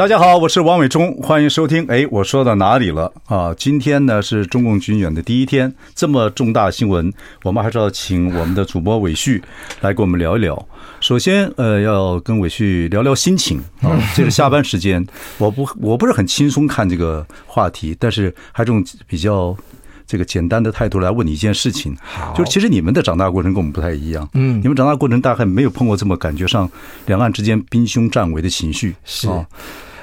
大家好，我是王伟忠，欢迎收听。哎，我说到哪里了啊？今天呢是中共军演的第一天，这么重大新闻，我们还是要请我们的主播伟旭来跟我们聊一聊。首先，呃，要跟伟旭聊聊心情啊。这个下班时间，我不我不是很轻松看这个话题，但是还是用比较这个简单的态度来问你一件事情。好，就是其实你们的长大过程跟我们不太一样。嗯，你们长大过程大概没有碰过这么感觉上两岸之间兵凶战危的情绪。是啊。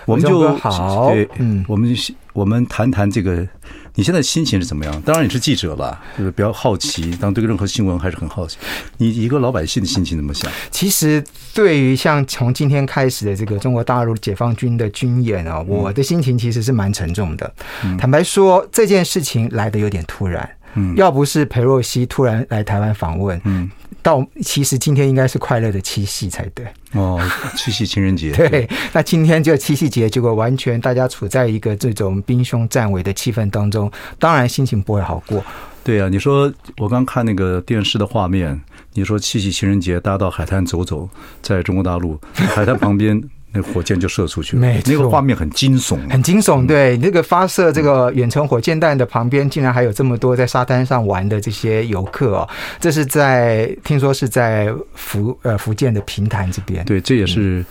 我们就好，对，嗯，我们我们谈谈这个，你现在心情是怎么样？当然你是记者了，就是比较好奇，当对任何新闻还是很好奇。你一个老百姓的心情怎么想？其实对于像从今天开始的这个中国大陆解放军的军演啊，我的心情其实是蛮沉重的。坦白说，这件事情来的有点突然。嗯，要不是裴若西突然来台湾访问，嗯，到其实今天应该是快乐的七夕才对。哦，七夕情人节。对，那今天就七夕节，结果完全大家处在一个这种兵凶战危的气氛当中，当然心情不会好过。对啊，你说我刚看那个电视的画面，你说七夕情人节，大家到海滩走走，在中国大陆海滩旁边。那火箭就射出去了，那个画面很惊悚，很惊悚。对，那个发射这个远程火箭弹的旁边，竟然还有这么多在沙滩上玩的这些游客哦。这是在听说是在福呃福建的平潭这边。对，这也是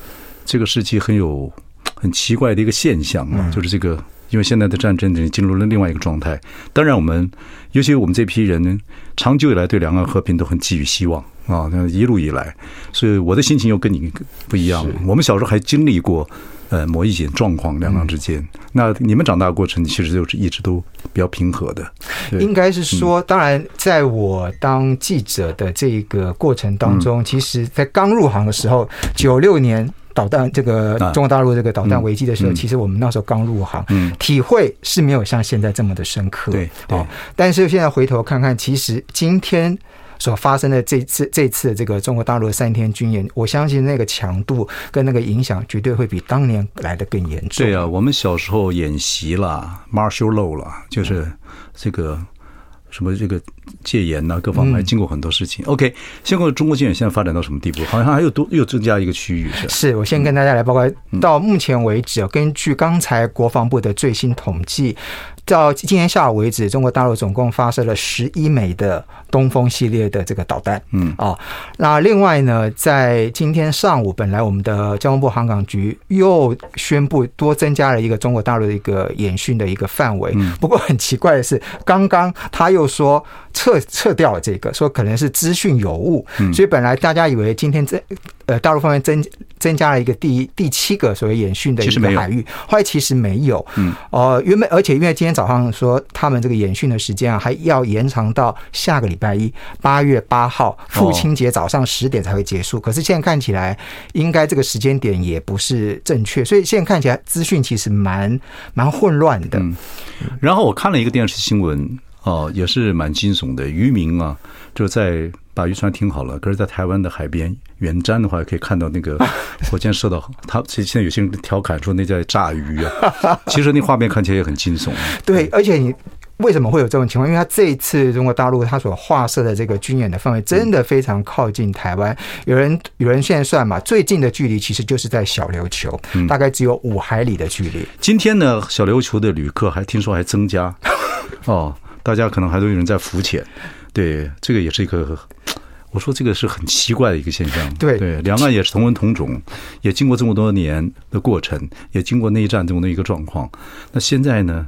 这个世纪很有很奇怪的一个现象啊，就是这个。因为现在的战争已经进入了另外一个状态，当然我们，尤其我们这批人呢，长久以来对两岸和平都很寄予希望啊，那一路以来，所以我的心情又跟你不一样。我们小时候还经历过呃某一些状况，两岸之间。那你们长大的过程其实就是一直都比较平和的。应该是说，当然，在我当记者的这个过程当中，其实在刚入行的时候，九六年。导弹这个中国大陆这个导弹危机的时候，其实我们那时候刚入行，体会是没有像现在这么的深刻。对，哦，但是现在回头看看，其实今天所发生的这次这次的这个中国大陆的三天军演，我相信那个强度跟那个影响绝对会比当年来的更严重。对啊，我们小时候演习了，martial law 了，就是这个。什么这个戒严呐，各方面还经过很多事情。嗯、OK，现在中国戒严现在发展到什么地步？好像还有多又增加一个区域是？是我先跟大家来报告，到目前为止，根据刚才国防部的最新统计。到今天下午为止，中国大陆总共发射了十一枚的东风系列的这个导弹。嗯，哦，那另外呢，在今天上午，本来我们的交通部航港局又宣布多增加了一个中国大陆的一个演训的一个范围。嗯，不过很奇怪的是，刚刚他又说撤撤掉了这个，说可能是资讯有误。嗯，所以本来大家以为今天这。呃，大陆方面增增加了一个第第七个所谓演训的一个海域，后来其实没有。嗯，呃，原本而且因为今天早上说他们这个演训的时间啊，还要延长到下个礼拜一八月八号父亲节早上十点才会结束。可是现在看起来，应该这个时间点也不是正确，所以现在看起来资讯其实蛮蛮混乱的。嗯，然后我看了一个电视新闻，哦，也是蛮惊悚的，渔民啊就在。把渔船停好了，可是，在台湾的海边远瞻的话，可以看到那个 火箭射到他。其实现在有些人调侃说那叫炸鱼啊。其实那画面看起来也很惊悚。对，而且你为什么会有这种情况？因为他这一次中国大陆他所画设的这个军演的范围真的非常靠近台湾。有人有人现在算嘛，最近的距离其实就是在小琉球，大概只有五海里的距离。今天呢，小琉球的旅客还听说还增加 哦，大家可能还都有人在浮潜。对，这个也是一个。我说这个是很奇怪的一个现象，对对，两岸也是同文同种，也经过这么多年的过程，也经过内战这么的一个状况。那现在呢，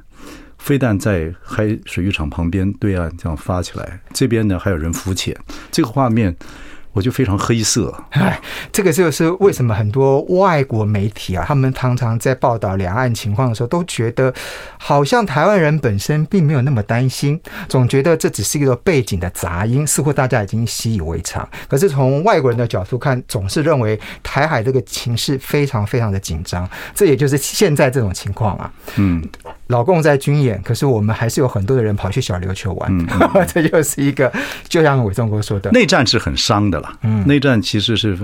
非但在海水浴场旁边对岸这样发起来，这边呢还有人浮潜，这个画面，我我就非常黑色。哎，这个就是为什么很多外国媒体啊，他们常常在报道两岸情况的时候，都觉得好像台湾人本身并没有那么担心，总觉得这只是一个背景的杂音，似乎大家已经习以为常。可是从外国人的角度看，总是认为台海这个情势非常非常的紧张。这也就是现在这种情况啊。嗯，老共在军演，可是我们还是有很多的人跑去小琉球玩。嗯，嗯，这就是一个，就像伟忠哥说的，内战是很伤的了。嗯，内战其实是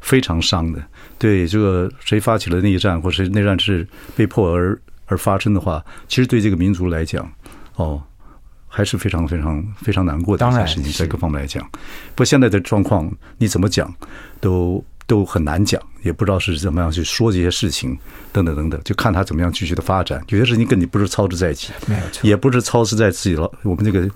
非常伤的。对这个谁发起了内战，或者内战是被迫而而发生的话，其实对这个民族来讲，哦，还是非常非常非常难过的一件事情，在各方面来讲。不过现在的状况，你怎么讲都都很难讲，也不知道是怎么样去说这些事情，等等等等，就看他怎么样继续的发展。有些事情跟你不是操之在己，没有错，也不是操之在自己老我们这个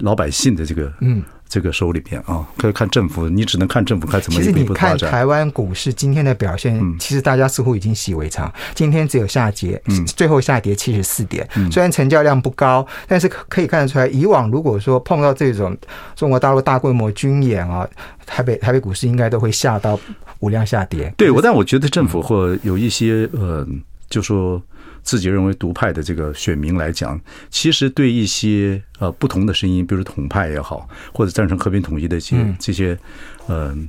老百姓的这个嗯。这个手里边啊，可以看政府，你只能看政府看怎么一步一步发展。其实你看台湾股市今天的表现，其实大家似乎已经习以为常。今天只有下跌，最后下跌七十四点。虽然成交量不高，但是可以看得出来，以往如果说碰到这种中国大陆大规模军演啊，台北台北股市应该都会下到无量下跌。对，我但我觉得政府或有一些呃，就说。自己认为独派的这个选民来讲，其实对一些呃不同的声音，比如统派也好，或者赞成和平统一的这些这些，嗯。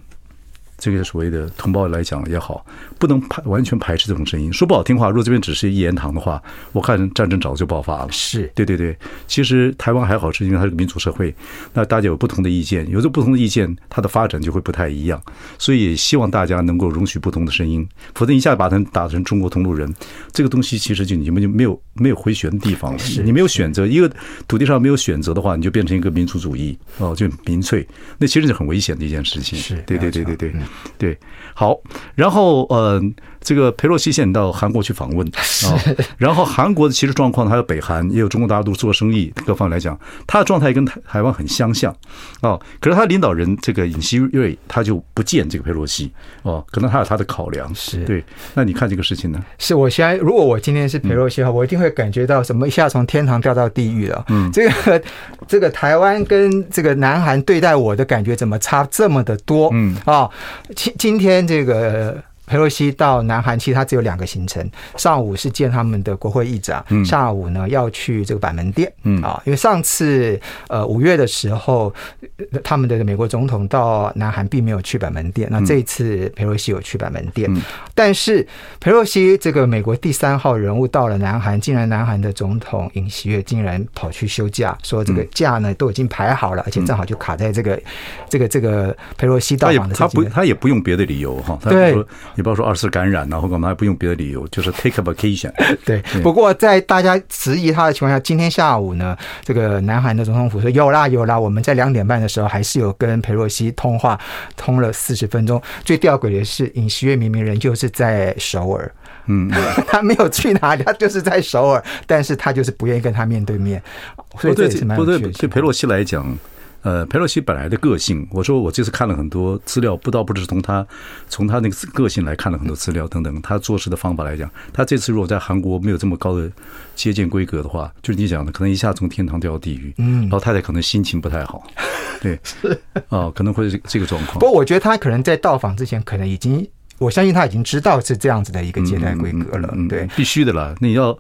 这个所谓的同胞来讲也好，不能排完全排斥这种声音。说不好听话，如果这边只是一言堂的话，我看战争早就爆发了。是对对对。其实台湾还好，是因为它是个民主社会，那大家有不同的意见，有着不同的意见，它的发展就会不太一样。所以希望大家能够容许不同的声音，否则一下把它打成中国同路人，这个东西其实就你们就没有没有回旋的地方了。你没有选择，一个土地上没有选择的话，你就变成一个民族主义哦，就民粹，那其实是很危险的一件事情。是对对对对对。对，好，然后呃，这个佩洛西现在到韩国去访问啊，然后韩国的其实状况，还有北韩，也有中国大陆做生意，各方来讲，他的状态跟台台湾很相像哦。可是他领导人这个尹锡瑞他就不见这个佩洛西哦，可能他有他的考量。是对，那你看这个事情呢？是我现在如果我今天是佩洛西的话，我一定会感觉到什么一下从天堂掉到地狱了。嗯，这个这个台湾跟这个南韩对待我的感觉怎么差这么的多？嗯啊。今今天这个。裴洛西到南韩，其实他只有两个行程。上午是见他们的国会议长，下午呢要去这个板门店。嗯啊，因为上次呃五月的时候，他们的美国总统到南韩并没有去板门店。那这一次佩洛西有去板门店，但是佩洛西这个美国第三号人物到了南韩，竟然南韩的总统尹锡悦竟然跑去休假，说这个假呢都已经排好了，而且正好就卡在这个这个这个佩洛西到访的时间。他不他也不用别的理由哈，对。你不要说二次感染，然后干嘛还不用别的理由，就是 take a vacation。对，不过在大家质疑他的情况下，今天下午呢，这个南韩的总统府说有啦有啦，我们在两点半的时候还是有跟裴洛西通话，通了四十分钟。最吊诡的是，尹锡悦明明人就是在首尔，嗯，他没有去哪里，他就是在首尔，但是他就是不愿意跟他面对面。所以这也是蛮有趣的。对，对裴洛西来讲。呃，佩洛西本来的个性，我说我这次看了很多资料，不倒不是从他从他那个个性来看了很多资料等等，他做事的方法来讲，他这次如果在韩国没有这么高的接见规格的话，就是你讲的，可能一下从天堂掉到地狱，嗯，老太太可能心情不太好，对，哦，可能会是这个状况。不过我觉得他可能在到访之前，可能已经，我相信他已经知道是这样子的一个接待规格了，对，必须的了，你要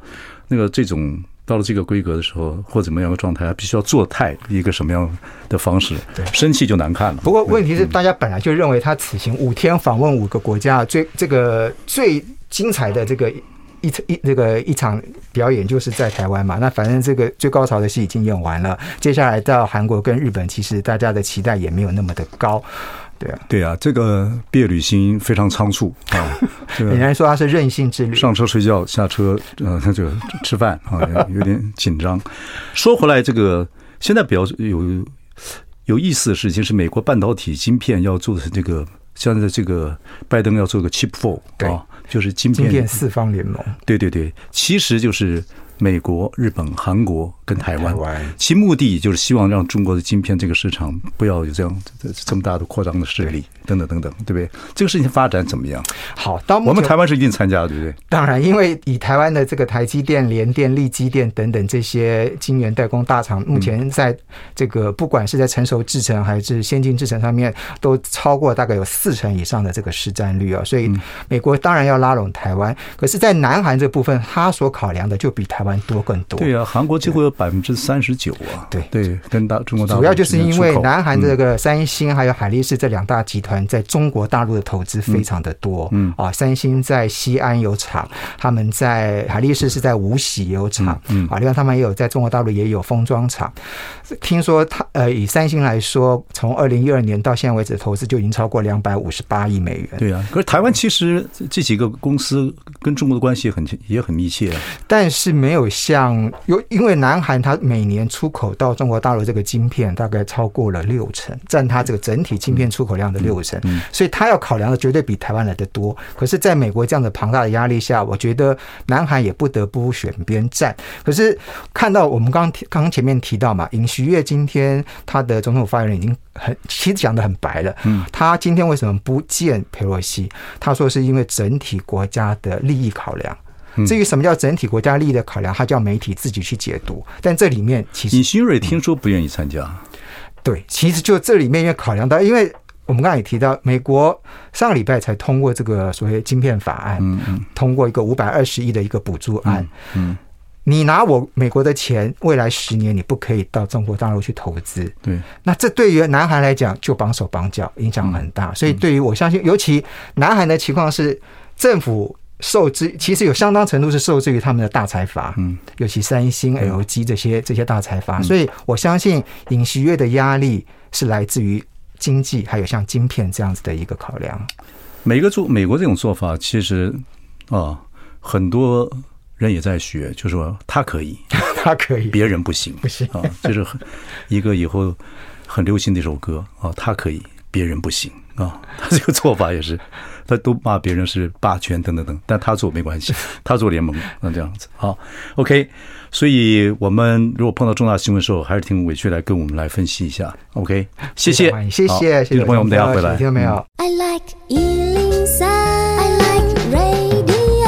那个这种。到了这个规格的时候，或怎么样的状态，必须要做态一个什么样的方式？生气就难看了。不过问题是，大家本来就认为他此行五天访问五个国家，最这个最精彩的这个一一这个一场表演就是在台湾嘛。那反正这个最高潮的戏已经演完了，接下来到韩国跟日本，其实大家的期待也没有那么的高。对啊，对啊，这个毕业旅行非常仓促啊。人家说他是任性之旅，上车睡觉，下车呃那就吃饭啊，有点紧张。说回来，这个现在比较有有意思的事情是，美国半导体晶片要做的这个，现在这个拜登要做个 Chip Four 啊，就是晶片四方联盟。对对对，其实就是美国、日本、韩国跟台湾，其目的就是希望让中国的晶片这个市场不要有这样这么大的扩张的势力，等等等等，对不对？这个事情发展怎么样？好，到我们台湾是一定参加的，对不对？当然，因为以台湾的这个台积电、联电、力积电等等这些晶圆代工大厂，目前在这个不管是在成熟制程还是先进制程上面，都超过大概有四成以上的这个市占率啊。所以美国当然要拉拢台湾，可是，在南韩这部分，他所考量的就比台湾多更多。对啊，韩国几乎有百分之三十九啊。对对，跟大中国大陆主要就是因为南韩这个三星还有海力士这两大集团在中国大陆的投资非常的多。嗯啊，三星在西安有厂，他们在海力士是在无锡有厂。嗯啊，另外他们也有在中国大陆也有封装厂。听说他呃，以三星来说，从二零一二年到现在为止，投资就已经超过两百五十八亿美元。对啊，可是台湾其实这几个公司跟中国的关系很也很密切，但是没有像有，因为南韩它每年出口到中国大陆这个晶片大概超过了六成，占它这个整体晶片出口量的六成，所以它要考量的绝对比台湾来的多。可是，在美国这样的庞大的压力下，我觉得南韩也不得不选边站。可是看到我们刚刚刚前面提到嘛，尹锡悦今天他的总统发言人已经很其实讲的很白了，嗯，他今天为什么不见佩洛西？他说是因为整体国家的利益考量。至于什么叫整体国家利益的考量，它叫媒体自己去解读。但这里面其实尹新蕊听说不愿意参加。对，其实就这里面要考量到，因为我们刚才也提到，美国上个礼拜才通过这个所谓晶片法案，嗯嗯，通过一个五百二十亿的一个补助案，嗯，你拿我美国的钱，未来十年你不可以到中国大陆去投资，对，那这对于南韩来讲就绑手绑脚，影响很大。所以对于我相信，尤其南韩的情况是政府。受制，其实有相当程度是受制于他们的大财阀，嗯，尤其三星、LG 这些这些大财阀，所以我相信尹锡悦的压力是来自于经济，还有像晶片这样子的一个考量。每个做美国这种做法，其实啊，很多人也在学，就说他可以，他可以，别人不行，不行。啊，就是很一个以后很流行的一首歌啊，他可以，别人不行啊，他这个做法也是。他都骂别人是霸权等等等，但他做没关系，他做联盟那这样子好，OK。所以我们如果碰到重大新闻的时候，还是听委屈来跟我们来分析一下，OK。谢谢，谢谢，谢谢朋友，我们等下回来，听到没有？I like 103, I like radio。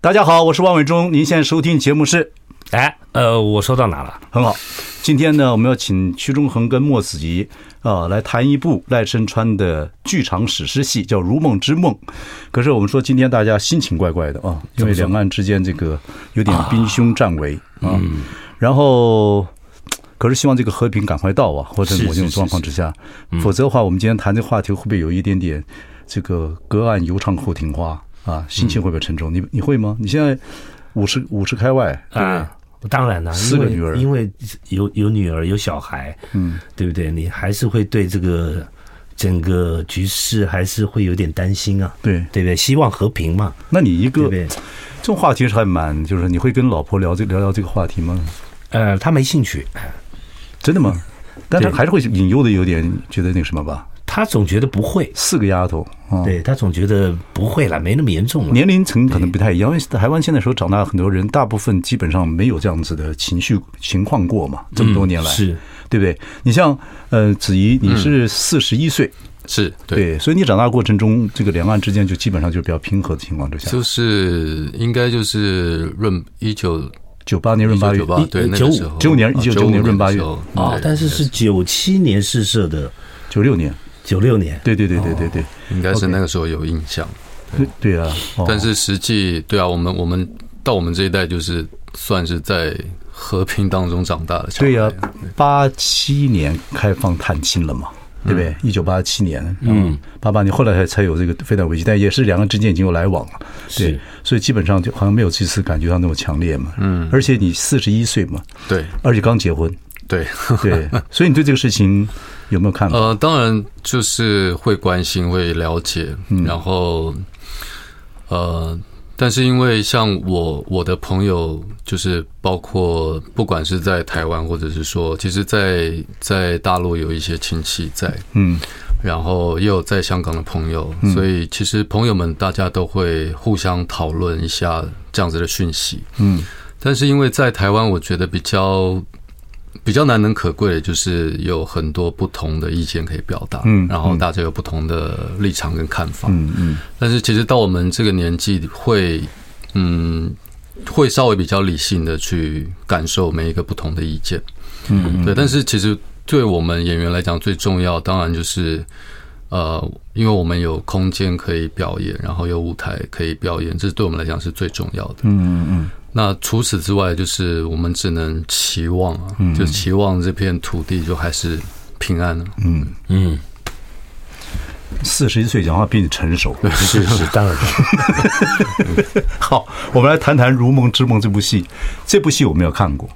大家好，我是王伟忠，您现在收听节目是，哎，呃，我说到哪了？很好。今天呢，我们要请屈中恒跟莫子仪啊来谈一部赖声川的剧场史诗戏，叫《如梦之梦》。可是我们说今天大家心情怪怪的啊，因为两岸之间这个有点兵凶战危啊。然后，可是希望这个和平赶快到啊，或者某种状况之下，否则的话，我们今天谈这个话题会不会有一点点这个隔岸犹唱后庭花啊？心情会不会沉重？你你会吗？你现在五十五十开外，对。当然了，四个女儿，因为有有女儿有小孩，嗯，对不对？你还是会对这个整个局势还是会有点担心啊，对对不对？希望和平嘛。那你一个这种话题是还蛮，就是你会跟老婆聊这聊聊这个话题吗？呃，她没兴趣，真的吗？但他还是会引诱的，有点觉得那个什么吧。他总觉得不会，四个丫头，哦、对他总觉得不会了，没那么严重了。年龄层可能不太一样，因为台湾现在时候长大很多人，大部分基本上没有这样子的情绪情况过嘛，这么多年来，嗯、是。对不对？你像呃子怡，你是四十一岁，嗯、是对，对，所以你长大过程中，这个两岸之间就基本上就比较平和的情况之下，就是应该就是闰一九九八年闰八月，对，九五。九五年一九九五年闰八月。啊，但是是九七年试射的，九六年。九六年，对对对对对对，应该是那个时候有印象。对对啊，但是实际对啊，我们我们到我们这一代就是算是在和平当中长大的。对呀，八七年开放探亲了嘛，对不对？一九八七年，嗯，八八年后来才才有这个飞弹危机，但也是两个之间已经有来往了。对，所以基本上就好像没有这次感觉到那么强烈嘛。嗯，而且你四十一岁嘛，对，而且刚结婚，对对，所以你对这个事情。有没有看？呃，当然就是会关心、会了解，然后，呃，但是因为像我我的朋友，就是包括不管是在台湾，或者是说，其实在在大陆有一些亲戚在，嗯，然后也有在香港的朋友，所以其实朋友们大家都会互相讨论一下这样子的讯息，嗯。但是因为在台湾，我觉得比较比较难能可贵的就是有很多不同的意见可以表达，嗯，然后大家有不同的立场跟看法，嗯嗯。但是其实到我们这个年纪，会嗯会稍微比较理性的去感受每一个不同的意见，嗯，对。但是其实对我们演员来讲，最重要当然就是。呃，因为我们有空间可以表演，然后有舞台可以表演，这是对我们来讲是最重要的。嗯嗯嗯。那除此之外，就是我们只能期望啊，就期望这片土地就还是平安了。嗯。嗯。四十一岁讲话比你成熟，是是当然。好，我们来谈谈《如梦之梦》这部戏。这部戏我没有看过。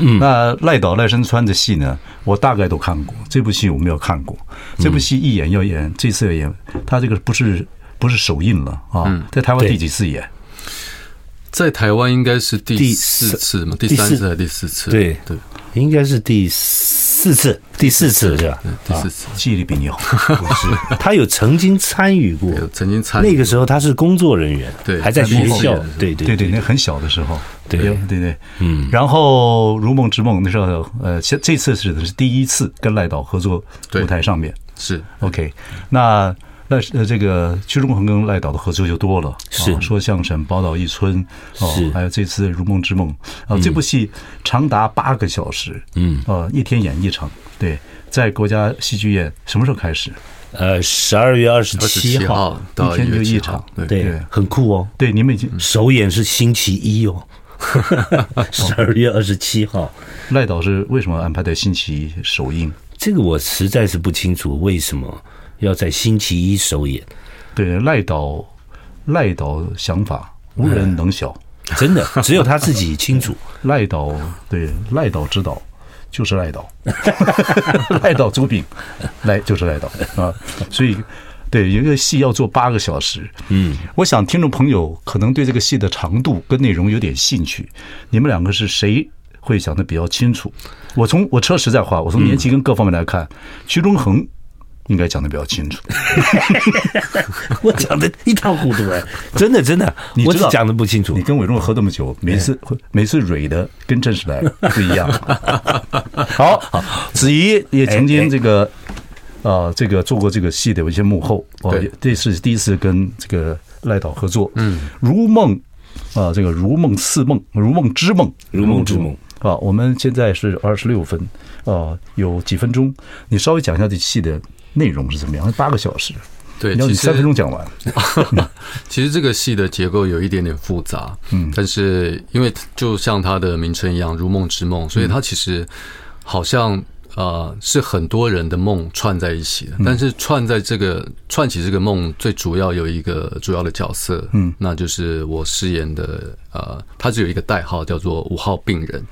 嗯，那赖导赖声川的戏呢，我大概都看过。这部戏我没有看过。这部戏一演要演，这次要演，他这个不是不是首映了啊？在台湾第几次演？在台湾应该是第四次嘛？第三次还是第四次？对对，应该是第四次，第四次是吧？第四次，记忆力比你好。不是，他 有曾经参与过，曾经参与。那个时候他是工作人员，对，还在学校。对对对对，那很小的时候。对。对对，嗯。然后《如梦之梦》那时候，呃，这这次是是第一次跟赖导合作舞台上面，是。OK。那。那呃，这个屈中恒跟赖导的合作就多了，是。说相声、宝岛一村，哦，还有这次《如梦之梦》啊，这部戏长达八个小时，嗯，呃，一天演一场，对，在国家戏剧院什么时候开始？呃，十二月二十七号，一天就一场，对，很酷哦。对，你们已经首演是星期一哦，十二月二十七号。赖导是为什么安排在星期一首映？这个我实在是不清楚为什么。要在星期一首演，对赖导，赖导想法无人能晓，真的只有他自己清楚。赖导对赖导指导就是赖导，赖导主笔赖就是赖导啊，所以对一个戏要做八个小时，嗯，我想听众朋友可能对这个戏的长度跟内容有点兴趣，你们两个是谁会讲的比较清楚？我从我说实在话，我从年纪跟各方面来看，徐中恒。应该讲的比较清楚，我讲的一塌糊涂哎，真的真的，我只讲的不清楚。你跟伟忠合这么久，每次每次蕊的跟正式来不一样。好，好，子怡也曾经这个啊，这个做过这个戏的有一些幕后哦，这是第一次跟这个赖导合作。嗯，如梦啊，这个如梦似梦，如梦之梦，如梦之梦啊。我们现在是二十六分啊，有几分钟，你稍微讲一下这戏的。内容是怎么样？八个小时，对，你要你三分钟讲完。其实这个戏的结构有一点点复杂，嗯，但是因为就像它的名称一样，《如梦之梦》，所以它其实好像。呃，是很多人的梦串在一起的，但是串在这个串起这个梦，最主要有一个主要的角色，嗯，那就是我饰演的，呃，他只有一个代号叫做五号病人，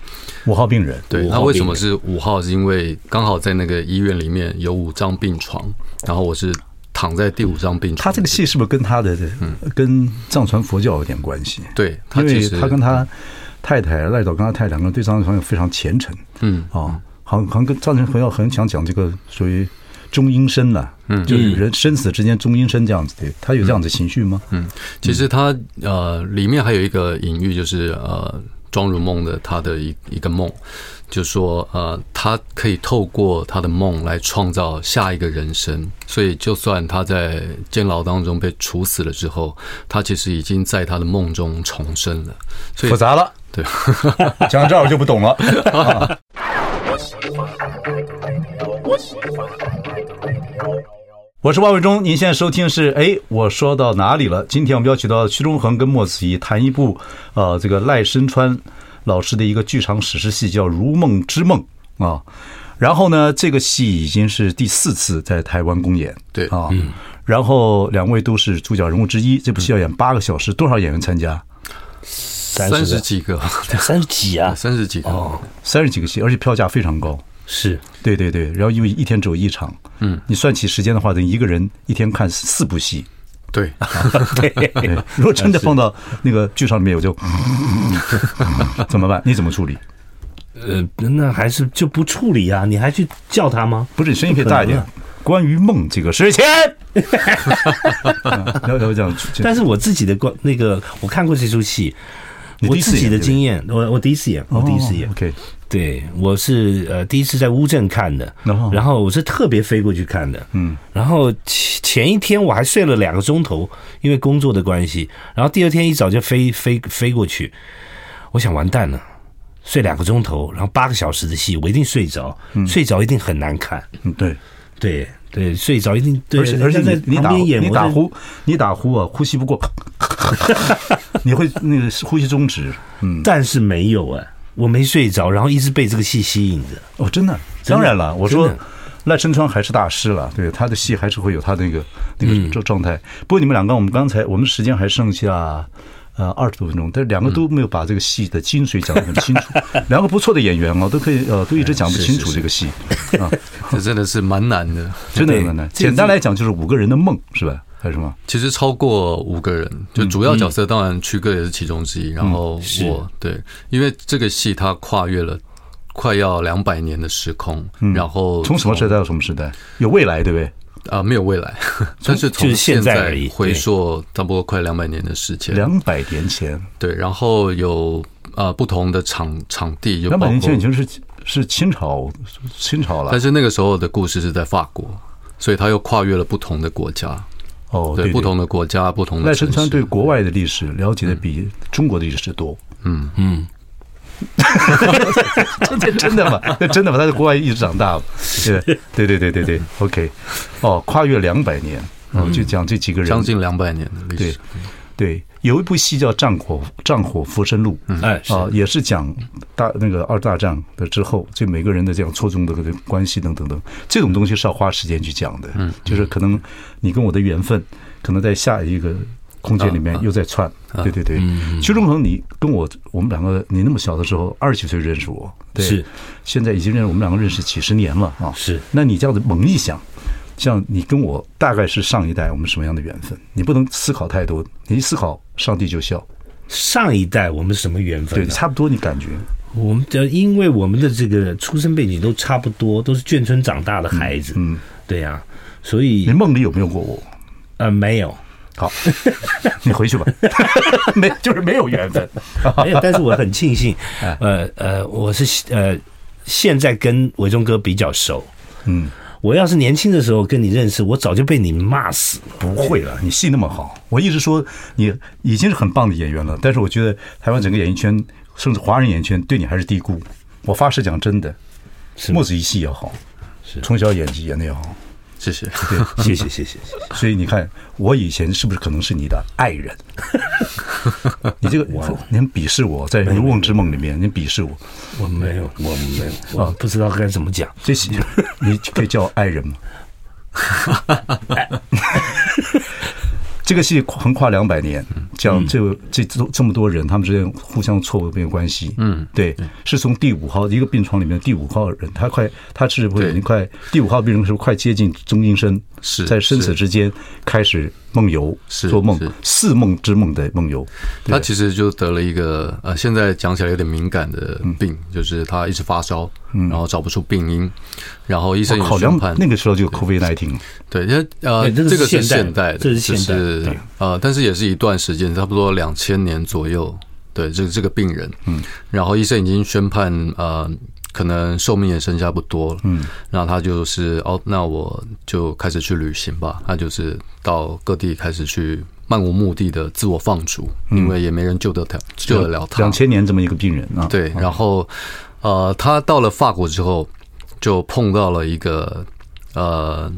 五号病人，对，那为什么是五号？是因为刚好在那个医院里面有五张病床，然后我是躺在第五张病床。他这个戏是不是跟他的嗯，跟藏传佛教有点关系？对，因为他跟他太太赖导跟他太太两个人对藏传佛教非常虔诚，嗯啊。好，好像跟藏传佛教很想讲这个属于中阴身了，嗯，就是人生死之间中阴身这样子的，他有这样子情绪吗？嗯，其实他呃里面还有一个隐喻，就是呃庄如梦的他的一一个梦，就说呃他可以透过他的梦来创造下一个人生，所以就算他在监牢当中被处死了之后，他其实已经在他的梦中重生了。所以复杂了，对，讲到这儿我就不懂了。我是王伟忠，您现在收听的是哎，我说到哪里了？今天我们要请到屈中恒跟莫子仪谈一部呃，这个赖声川老师的一个剧场史诗戏，叫《如梦之梦》啊。然后呢，这个戏已经是第四次在台湾公演，对啊。然后两位都是主角人物之一。这部戏要演八个小时，多少演员参加？三十几个，三十几啊，三十几个哦，三十几个戏，而且票价非常高。是对对对，然后因为一天只有一场，嗯，你算起时间的话，等于一个人一天看四部戏。对，对，如果真的放到那个剧场里面，我就 怎么办？你怎么处理？呃，那还是就不处理啊？你还去叫他吗？不是，你声音可以大一点。关于梦这个事情，要要这样。但是我自己的观那个，我看过这出戏。我自己的经验，我我第一次演，我第一次演。哦，，OK，对，我是呃第一次在乌镇看的，哦。然后我是特别飞过去看的，嗯，然后前前一天我还睡了两个钟头，因为工作的关系，然后第二天一早就飞飞飞过去，我想完蛋了，睡两个钟头，然后八个小时的戏，我一定睡着，睡着一定很难看，嗯，对，对对，睡着一定对，而且而且在你你打你打呼你打呼啊，呼吸不过，你会那个呼吸终止，嗯，但是没有哎、我没睡着，然后一直被这个戏吸引着。哦，真的，当然了，我说赖声川还是大师了，对他的戏还是会有他那个那个嗯状状态。不过你们两个，我们刚才我们时间还剩下呃二十多分钟，但是两个都没有把这个戏的精髓讲得很清楚。两个不错的演员啊，都可以呃 都一直讲不清楚这个戏啊，这真的是蛮难的。真的对很难。简单来讲就是五个人的梦是吧？还是什么？其实超过五个人，就主要角色当然曲哥也是其中之一。然后是我对，因为这个戏它跨越了快要两百年的时空，然后从什么时代到什么时代？有未来对不对？啊、没有未来，但是从现现在回溯差不多快两百年的时间。两百年前，对，然后有呃不同的场场地，有两百年前已经是是清朝清朝了但。是那个时候的故事是在法国，所以他又跨越了不同的国家，哦，对不同的国家、不同的赖。声川对国外的历史了解的比中国的历史多。嗯嗯，真的真的吗？那真的吗？他在国外一直长大，对对对对对对。OK，哦，跨越两百年，哦，就讲这几个人，将近两百年的历对史。对，有一部戏叫《战火战火浮生录》，哎，是啊，也是讲大那个二大战的之后，就每个人的这样错综的这个关系等等等，这种东西是要花时间去讲的。嗯，就是可能你跟我的缘分，可能在下一个空间里面又在串。对对对，邱中恒，你跟我我们两个，你那么小的时候，二十几岁认识我，对，是现在已经认识我们两个认识几十年了啊。是那你这样子猛一想，像你跟我大概是上一代我们什么样的缘分？你不能思考太多，你一思考，上帝就笑。上一代我们什么缘分对，差不多，你感觉。我们的因为我们的这个出生背景都差不多，都是眷村长大的孩子，嗯，对呀、所以你梦里有没有过我？呃没有好，你回去吧。没，就是没有缘分。没有，但是我很庆幸，呃呃，我是呃现在跟伟忠哥比较熟，嗯，我要是年轻的时候跟你认识，我早就被你骂死了。不会了，你戏那么好，我一直说你已经是很棒的演员了。但是我觉得台湾整个演艺圈，甚至华人演艺圈对你还是低估。我发誓讲真的，是吗莫子一戏也好，是从小演技演的也好。谢谢。对，谢谢谢谢谢谢。所以你看，我以前是不是可能是你的爱人？你这个，你很鄙视我，在《如梦之梦》里面，你鄙视我。我没有，我没有，我不知道该怎么讲。这是你可以叫我爱人吗？这个戏横跨两百年，讲这个这这这么多人，他们之间互相错误没有关系。嗯，对，是从第五号一个病床里面第五号人，他快他是不是已经快第五号病人是不是快接近中阴身？是在生死之间开始梦游，是做梦是，似梦之梦的梦游。他其实就得了一个呃，现在讲起来有点敏感的病，就是他一直发烧，然后找不出病因，然后医生也考量宣判，那个时候就 COVID nineteen，对，因为呃，这个是现代的，这是现代就是呃，但是也是一段时间，差不多两千年左右，对，这个这个病人，嗯，然后医生已经宣判呃。可能寿命也剩下不多了，嗯，然后他就是哦，那我就开始去旅行吧。他就是到各地开始去漫无目的的自我放逐，因为也没人救得他，救得了他。两千年这么一个病人啊，对，然后呃，他到了法国之后，就碰到了一个呃。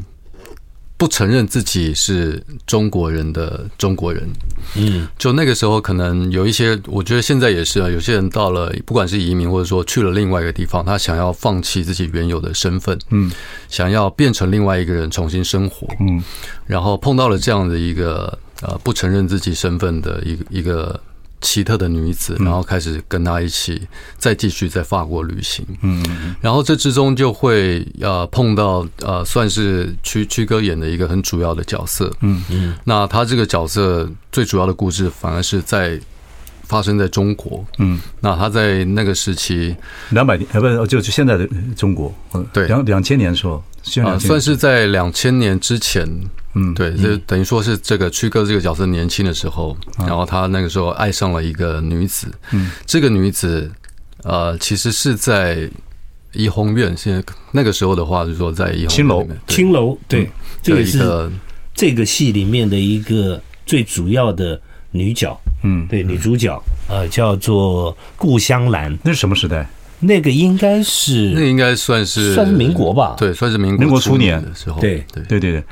不承认自己是中国人的中国人，嗯，就那个时候可能有一些，我觉得现在也是啊，有些人到了，不管是移民或者说去了另外一个地方，他想要放弃自己原有的身份，嗯，想要变成另外一个人重新生活，嗯，然后碰到了这样的一个呃不承认自己身份的一个一个。奇特的女子，然后开始跟她一起再继续在法国旅行。嗯，然后这之中就会呃碰到呃算是曲曲哥演的一个很主要的角色。嗯嗯，那他这个角色最主要的故事反而是在发生在中国。嗯，那他在那个时期两百年呃不就是现在的中国，对两两千年的时候，啊算是在两千年之前嗯，对，就等于说是这个曲哥这个角色年轻的时候，然后他那个时候爱上了一个女子，嗯，这个女子呃，其实是在怡红院，现在那个时候的话，就是说在怡红青楼，青楼，对，这个是这个戏里面的一个最主要的女角，嗯，对，女主角，呃，叫做顾香兰，那是什么时代？那个应该是，那应该算是算是民国吧？对，算是民民国初年的时候。对。对。对对对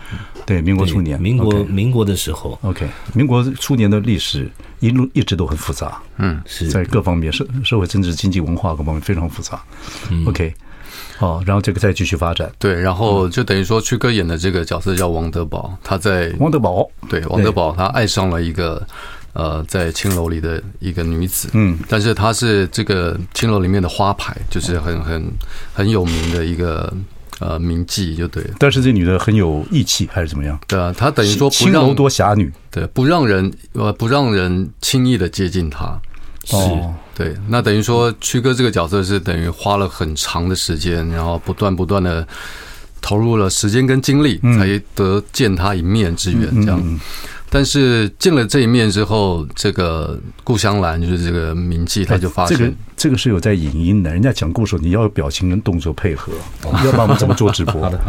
对，民国初年，民国民国的时候。OK，民国初年的历史一路一直都很复杂，嗯，是在各方面社社会政治经济文化各方面非常复杂。OK，哦，然后这个再继续发展。对，然后就等于说曲哥演的这个角色叫王德宝，他在王德宝，对王德宝，他爱上了一个。呃，在青楼里的一个女子，嗯，但是她是这个青楼里面的花牌，就是很很很有名的一个呃铭记，就对。但是这女的很有义气，还是怎么样？对啊，她等于说不青楼多侠女，对，不让人呃不让人轻易的接近她。哦，对，那等于说曲哥这个角色是等于花了很长的时间，然后不断不断的投入了时间跟精力，才得见她一面之缘，这样。但是见了这一面之后，这个顾香兰就是这个名妓，他就发现这个这个是有在影音的，人家讲故事你要有表情跟动作配合，要不然我们怎么做直播？好的，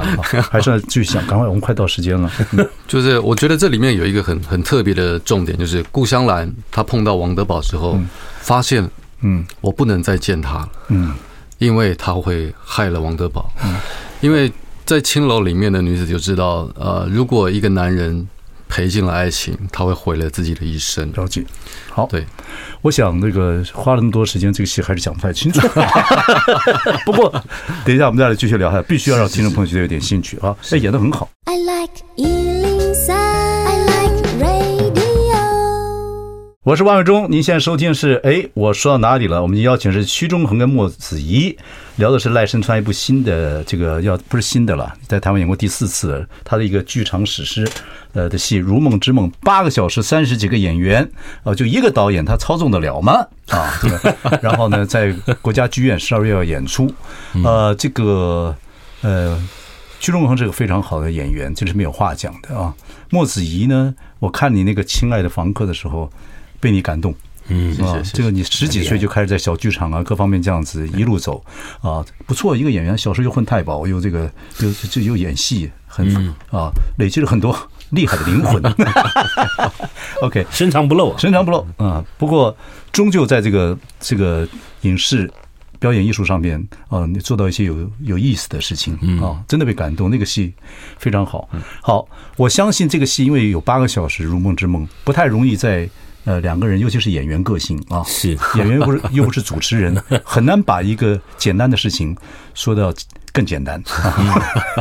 还是要继续讲，赶快，我们快到时间了。就是我觉得这里面有一个很很特别的重点，就是顾香兰她碰到王德宝之后，发现嗯，我不能再见他了，嗯，因为他会害了王德宝，嗯，因为在青楼里面的女子就知道，呃，如果一个男人。赔进了爱情，他会毁了自己的一生。了解，好，对，我想那个花了那么多时间，这个戏还是讲不太清楚。不过，等一下我们再来继续聊下，必须要让听众朋友觉得有点兴趣啊！哎，演的很好。I like 我是万伟忠，您现在收听是哎，我说到哪里了？我们邀请是屈中恒跟莫子仪，聊的是赖声川一部新的这个要不是新的了，在台湾演过第四次他的一个剧场史诗呃的戏《如梦之梦》，八个小时三十几个演员呃，就一个导演他操纵得了吗？啊，对，然后呢，在国家剧院十二月要演出，呃，这个呃，屈中恒是个非常好的演员，这是没有话讲的啊。莫子仪呢，我看你那个《亲爱的房客》的时候。被你感动，嗯啊，这个你十几岁就开始在小剧场啊，各方面这样子一路走啊，不错，一个演员，小时候又混太保，又这个又这又演戏，很啊，累积了很多厉害的灵魂。OK，深藏不露，深藏不露啊。不过终究在这个这个影视表演艺术上面啊，你做到一些有有意思的事情啊，真的被感动。那个戏非常好，好，我相信这个戏因为有八个小时如梦之梦，不太容易在。呃，两个人，尤其是演员个性啊，是演员又不是又不是主持人，很难把一个简单的事情说到更简单。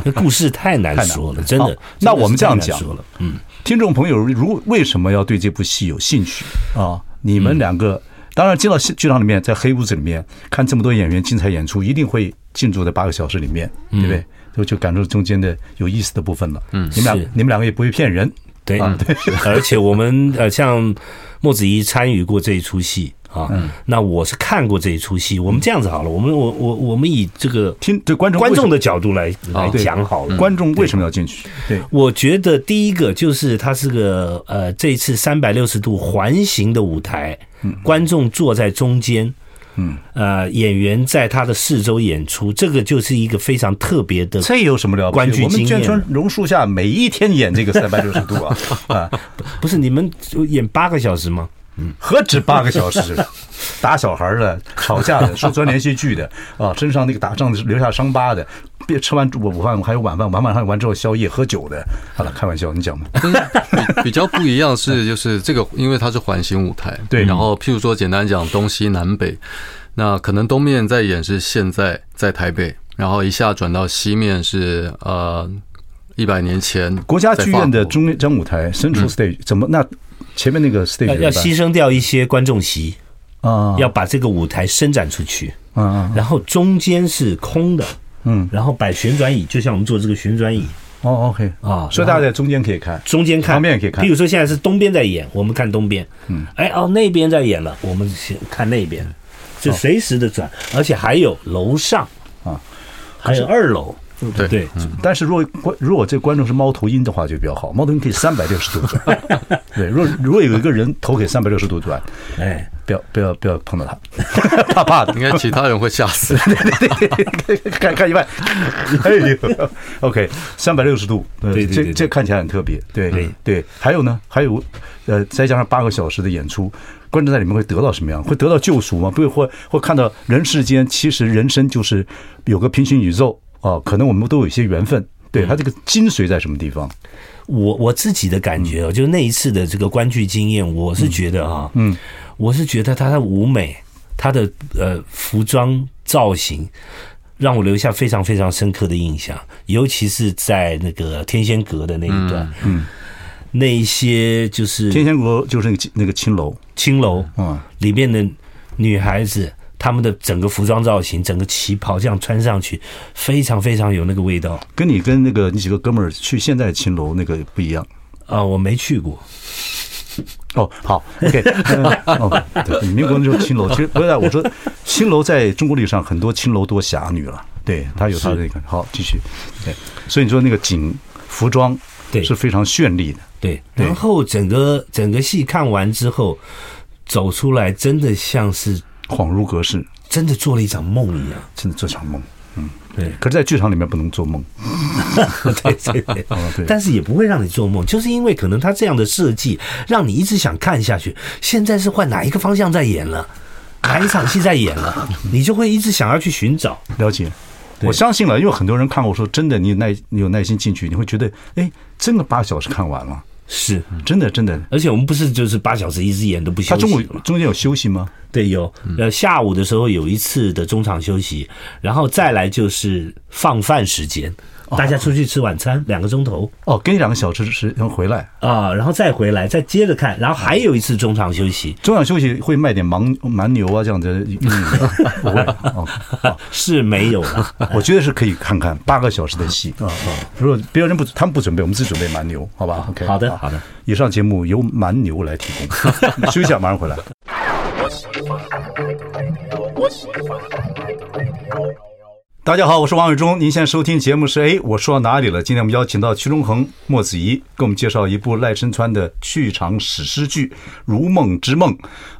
那故事太难说了，真的。那我们这样讲，嗯，听众朋友，如为什么要对这部戏有兴趣啊？你们两个当然进到剧场里面，在黑屋子里面看这么多演员精彩演出，一定会进驻在八个小时里面，对不对？就就感受中间的有意思的部分了。嗯，你们俩你们两个也不会骗人，对，对，而且我们呃像。莫子仪参与过这一出戏啊，那我是看过这一出戏。我们这样子好了，我们我我我们以这个听对观众观众的角度来来讲好了。观众为什么要进去？对，我觉得第一个就是它是个呃，这一次三百六十度环形的舞台，观众坐在中间，嗯呃，演员在他的四周演出，这个就是一个非常特别的。这有什么了不起？我们眷村榕树下每一天演这个三百六十度啊 啊！不是你们演八个小时吗？嗯，何止八个小时？打小孩的、吵架的、说钻连续剧的啊，身上那个打仗的留下伤疤的，别吃完午午饭还有晚饭，晚饭还有完之后宵夜喝酒的。好了，开玩笑，你讲吧。比比较不一样是，就是这个，因为它是环形舞台，对。然后，譬如说，简单讲，东西南北，那可能东面在演是现在在台北，然后一下转到西面是呃一百年前。国家剧院的中央舞台 Central Stage 怎么那？前面那个 stage 要牺牲掉一些观众席啊，要把这个舞台伸展出去，嗯，然后中间是空的，嗯，然后摆旋转椅，就像我们做这个旋转椅，哦，OK。啊，所以大家在中间可以看，中间看，旁边也可以看。比如说现在是东边在演，我们看东边，嗯，哎哦那边在演了，我们先看那边，就随时的转，而且还有楼上啊，还有二楼。对对，但是如果观如果这个观众是猫头鹰的话就比较好，猫头鹰可以三百六十度转。对，如果如果有一个人头可以三百六十度转，哎，不要不要不要碰到他，怕怕的。应该其他人会吓死。看看一半，哎呦，OK，三百六十度，呃对对对对这这看起来很特别，对对对。还有呢，还有呃，再加上八个小时的演出，观众在里面会得到什么样？会得到救赎吗？不会，会会看到人世间其实人生就是有个平行宇宙啊，可能我们都有一些缘分。对，他这个精髓在什么地方？我我自己的感觉哦，就是那一次的这个观剧经验，我是觉得啊，嗯，我是觉得他的舞美，他的呃服装造型，让我留下非常非常深刻的印象，尤其是在那个天仙阁的那一段，嗯，那一些就是天仙阁就是那个那个青楼，青楼，嗯，里面的女孩子。他们的整个服装造型，整个旗袍这样穿上去，非常非常有那个味道。跟你跟那个你几个哥们儿去现在青楼那个不一样啊，我没去过。哦，好，OK，哦，对，民国就是青楼。其实不是，我说青楼在中国历史上很多青楼多侠女了，对，他有他的那个。好，继续。对，所以你说那个景服装对是非常绚丽的。对，然后整个整个戏看完之后走出来，真的像是。恍如隔世，真的做了一场梦一样，真的做场梦。嗯，对。可是，在剧场里面不能做梦。对对对，对。但是也不会让你做梦，就是因为可能他这样的设计，让你一直想看下去。现在是换哪一个方向在演了，哪一场戏在演了，你就会一直想要去寻找。了解，我相信了，因为很多人看过，说真的，你有耐，你有耐心进去，你会觉得，哎，真的八小时看完了。是真的，真的，而且我们不是就是八小时一直演都不休息。他中午中间有休息吗？对，有。呃，下午的时候有一次的中场休息，然后再来就是放饭时间。大家出去吃晚餐，两个钟头哦，给你两个小时时间回来啊，然后再回来，再接着看，然后还有一次中场休息。中场休息会卖点蛮蛮牛啊，这样子。嗯，不会哦，是没有了。我觉得是可以看看八个小时的戏啊。如果别人不，他们不准备，我们自己准备蛮牛，好吧？OK，好的，好的。以上节目由蛮牛来提供。休息一下，马上回来。大家好，我是王伟忠。您现在收听节目是哎，我说到哪里了？今天我们邀请到屈中恒、莫子仪，给我们介绍一部赖声川的剧场史诗剧《如梦之梦》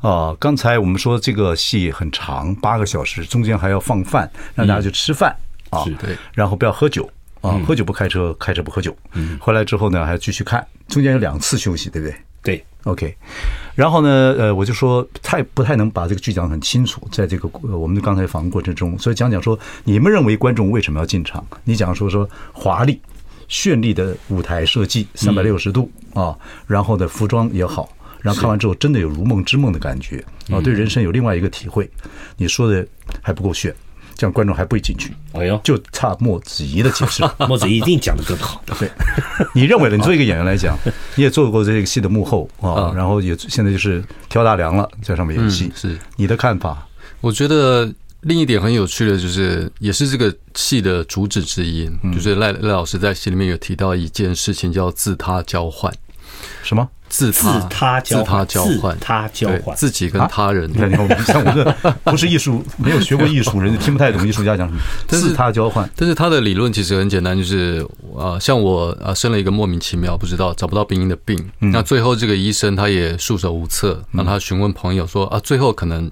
啊。刚才我们说这个戏很长，八个小时，中间还要放饭，让大家去吃饭啊，对，然后不要喝酒啊，喝酒不开车，开车不喝酒。嗯回来之后呢，还要继续看，中间有两次休息，对不对？对，OK，然后呢，呃，我就说太不太能把这个剧讲得很清楚，在这个我们的刚才访问过程中，所以讲讲说你们认为观众为什么要进场？你讲说说华丽、绚丽的舞台设计，三百六十度啊，然后的服装也好，然后看完之后真的有如梦之梦的感觉啊，对人生有另外一个体会。你说的还不够炫。这样观众还不会进去。哎呦，就差莫子仪的解释。莫子仪一定讲的更好。对，你认为呢？你作为一个演员来讲，你也做过这个戏的幕后啊，然后也现在就是挑大梁了，在上面演戏。是你的看法？我觉得另一点很有趣的就是，也是这个戏的主旨之一，就是赖赖老师在戏里面有提到一件事情，叫自他交换。什么？自他他交换，交换，他交换，自己跟他人。你看，像我这不是艺术，没有学过艺术人，听不太懂艺术家讲什么。自他交换，但是他的理论其实很简单，就是啊，像我啊生了一个莫名其妙不知道找不到病因的病，那最后这个医生他也束手无策，让他询问朋友说啊，最后可能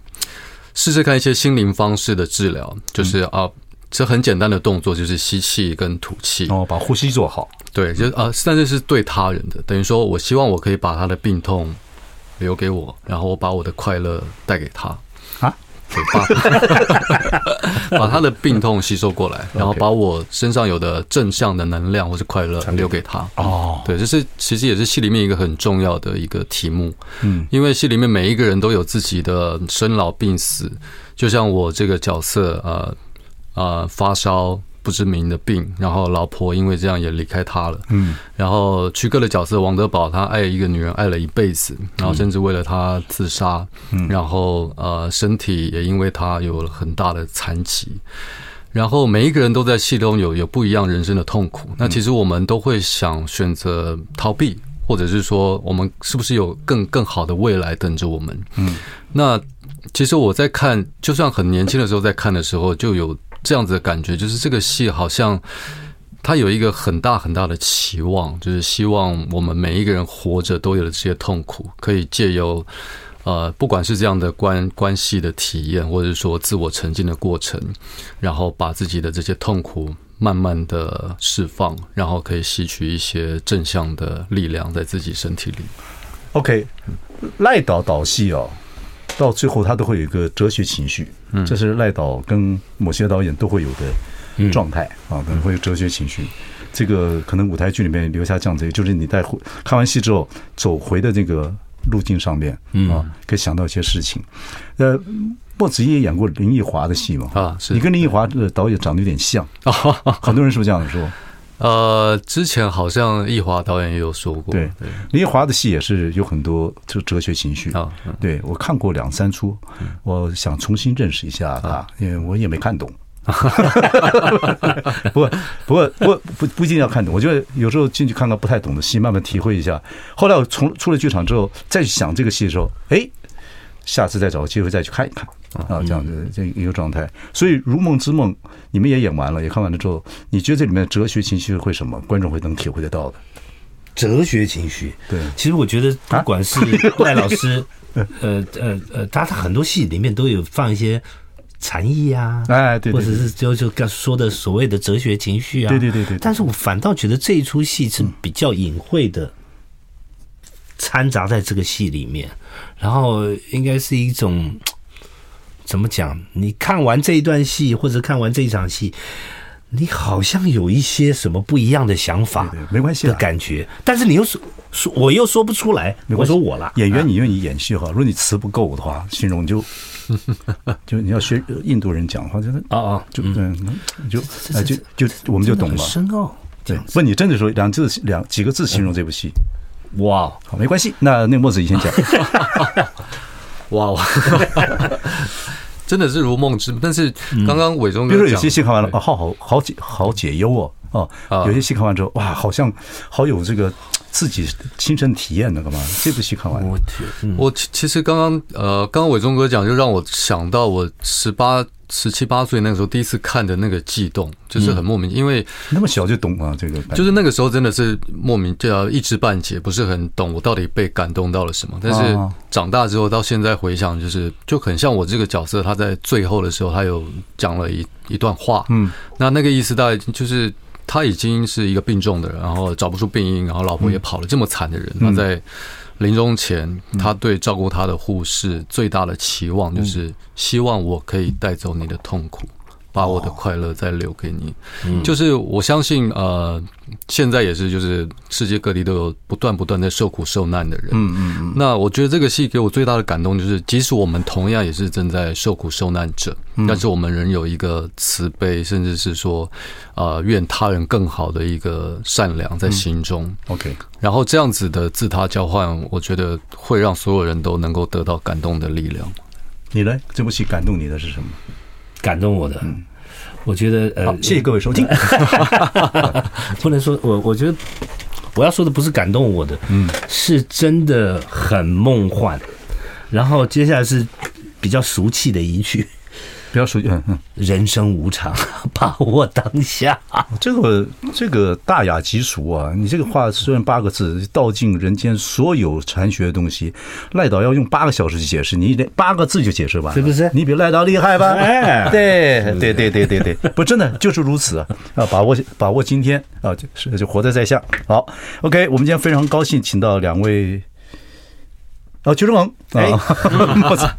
试试看一些心灵方式的治疗，就是啊，这很简单的动作就是吸气跟吐气，哦，把呼吸做好。对，就啊，但是是对他人的，等于说我希望我可以把他的病痛留给我，然后我把我的快乐带给他啊，对，把 把他的病痛吸收过来，然后把我身上有的正向的能量或是快乐留给他。哦，对，这是其实也是戏里面一个很重要的一个题目。嗯，因为戏里面每一个人都有自己的生老病死，就像我这个角色，呃呃，发烧。不知名的病，然后老婆因为这样也离开他了。嗯，然后曲哥的角色王德宝，他爱一个女人爱了一辈子，然后甚至为了她自杀。嗯，然后呃，身体也因为他有了很大的残疾。然后每一个人都在戏中有有不一样人生的痛苦。那其实我们都会想选择逃避，或者是说我们是不是有更更好的未来等着我们？嗯，那。其实我在看，就算很年轻的时候在看的时候，就有这样子的感觉，就是这个戏好像他有一个很大很大的期望，就是希望我们每一个人活着都有了这些痛苦，可以借由呃，不管是这样的关关系的体验，或者说自我沉浸的过程，然后把自己的这些痛苦慢慢的释放，然后可以吸取一些正向的力量在自己身体里。OK，赖导导戏哦，到最后他都会有一个哲学情绪，嗯，这是赖导跟某些导演都会有的状态啊，可能会有哲学情绪。这个可能舞台剧里面留下这样子，就是你在看完戏之后走回的这个路径上面啊，可以想到一些事情。呃，莫子仪也演过林奕华的戏嘛？啊，是你跟林奕华的导演长得有点像，很多人是不是这样说？呃，之前好像易华导演也有说过，对，林奕华的戏也是有很多就哲学情绪啊。对，我看过两三出，我想重新认识一下他，因为我也没看懂。不过，不过，不不不一定要看懂。我觉得有时候进去看看不太懂的戏，慢慢体会一下。后来我从出了剧场之后，再去想这个戏的时候，哎，下次再找个机会再去看一看。啊，这样子这一个状态，所以《如梦之梦》你们也演完了，也看完了之后，你觉得这里面的哲学情绪会什么？观众会能体会得到的哲学情绪。对，其实我觉得不管是 赖老师，呃呃呃，他他很多戏里面都有放一些禅意啊，哎，对，或者是就就刚说的所谓的哲学情绪啊，对对对对。但是我反倒觉得这一出戏是比较隐晦的，掺杂在这个戏里面，然后应该是一种。怎么讲？你看完这一段戏，或者看完这一场戏，你好像有一些什么不一样的想法，没关系的感觉。但是你又说说，我又说不出来。我说我了，演员，你愿意演戏哈？如果你词不够的话，形容就就你要学印度人讲话，就是啊啊，就嗯，就就就我们就懂了。深奥，对，不，你真的说两字两几个字形容这部戏，哇，好，没关系。那那墨子你先讲。哇哇，真的是如梦之梦。但是刚刚伟忠哥，比如说有些戏看完了，啊，好好好解好解忧哦，哦，有些戏看完之后，哇，好像好有这个自己亲身体验的，干嘛？这部戏看完，我天，我其实刚刚呃，刚刚伟忠哥讲，就让我想到我十八。十七八岁那个时候第一次看的那个悸动，就是很莫名，因为那么小就懂啊，这个就是那个时候真的是莫名，就要一知半解，不是很懂我到底被感动到了什么。但是长大之后到现在回想，就是就很像我这个角色，他在最后的时候，他有讲了一一段话，嗯，那那个意思大概就是他已经是一个病重的人，然后找不出病因，然后老婆也跑了，这么惨的人，他在。临终前，他对照顾他的护士最大的期望就是希望我可以带走你的痛苦，把我的快乐再留给你。就是我相信，呃，现在也是，就是世界各地都有不断不断在受苦受难的人。嗯嗯嗯。那我觉得这个戏给我最大的感动就是，即使我们同样也是正在受苦受难者，但是我们仍有一个慈悲，甚至是说，呃，愿他人更好的一个善良在心中。OK。然后这样子的自他交换，我觉得会让所有人都能够得到感动的力量。你呢？这部戏感动你的是什么？感动我的，嗯，我觉得呃，谢谢各位收听。不能说我，我觉得我要说的不是感动我的，嗯，是真的很梦幻。然后接下来是比较俗气的一句。不要说，嗯嗯，人生无常，把握当下。这个这个大雅极俗啊！你这个话虽然八个字，道尽人间所有禅学的东西，赖导要用八个小时去解释，你连八个字就解释完，是不是？你比赖导厉害吧？哎，对对对对对对，不，真的就是如此啊！要把握把握今天啊，就是就活在在下。好，OK，我们今天非常高兴，请到两位。哦，邱志蒙啊，莫子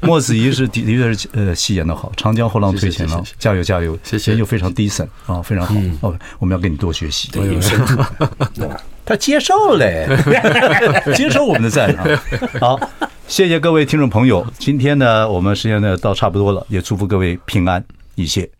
莫子仪是的的确是呃戏演的好，长江后浪推前浪，加油加油，谢谢，又非常 decent 啊，非常好哦，我们要跟你多学习，对，他接受了，接受我们的赞啊，好，谢谢各位听众朋友，今天呢我们时间呢到差不多了，也祝福各位平安一切。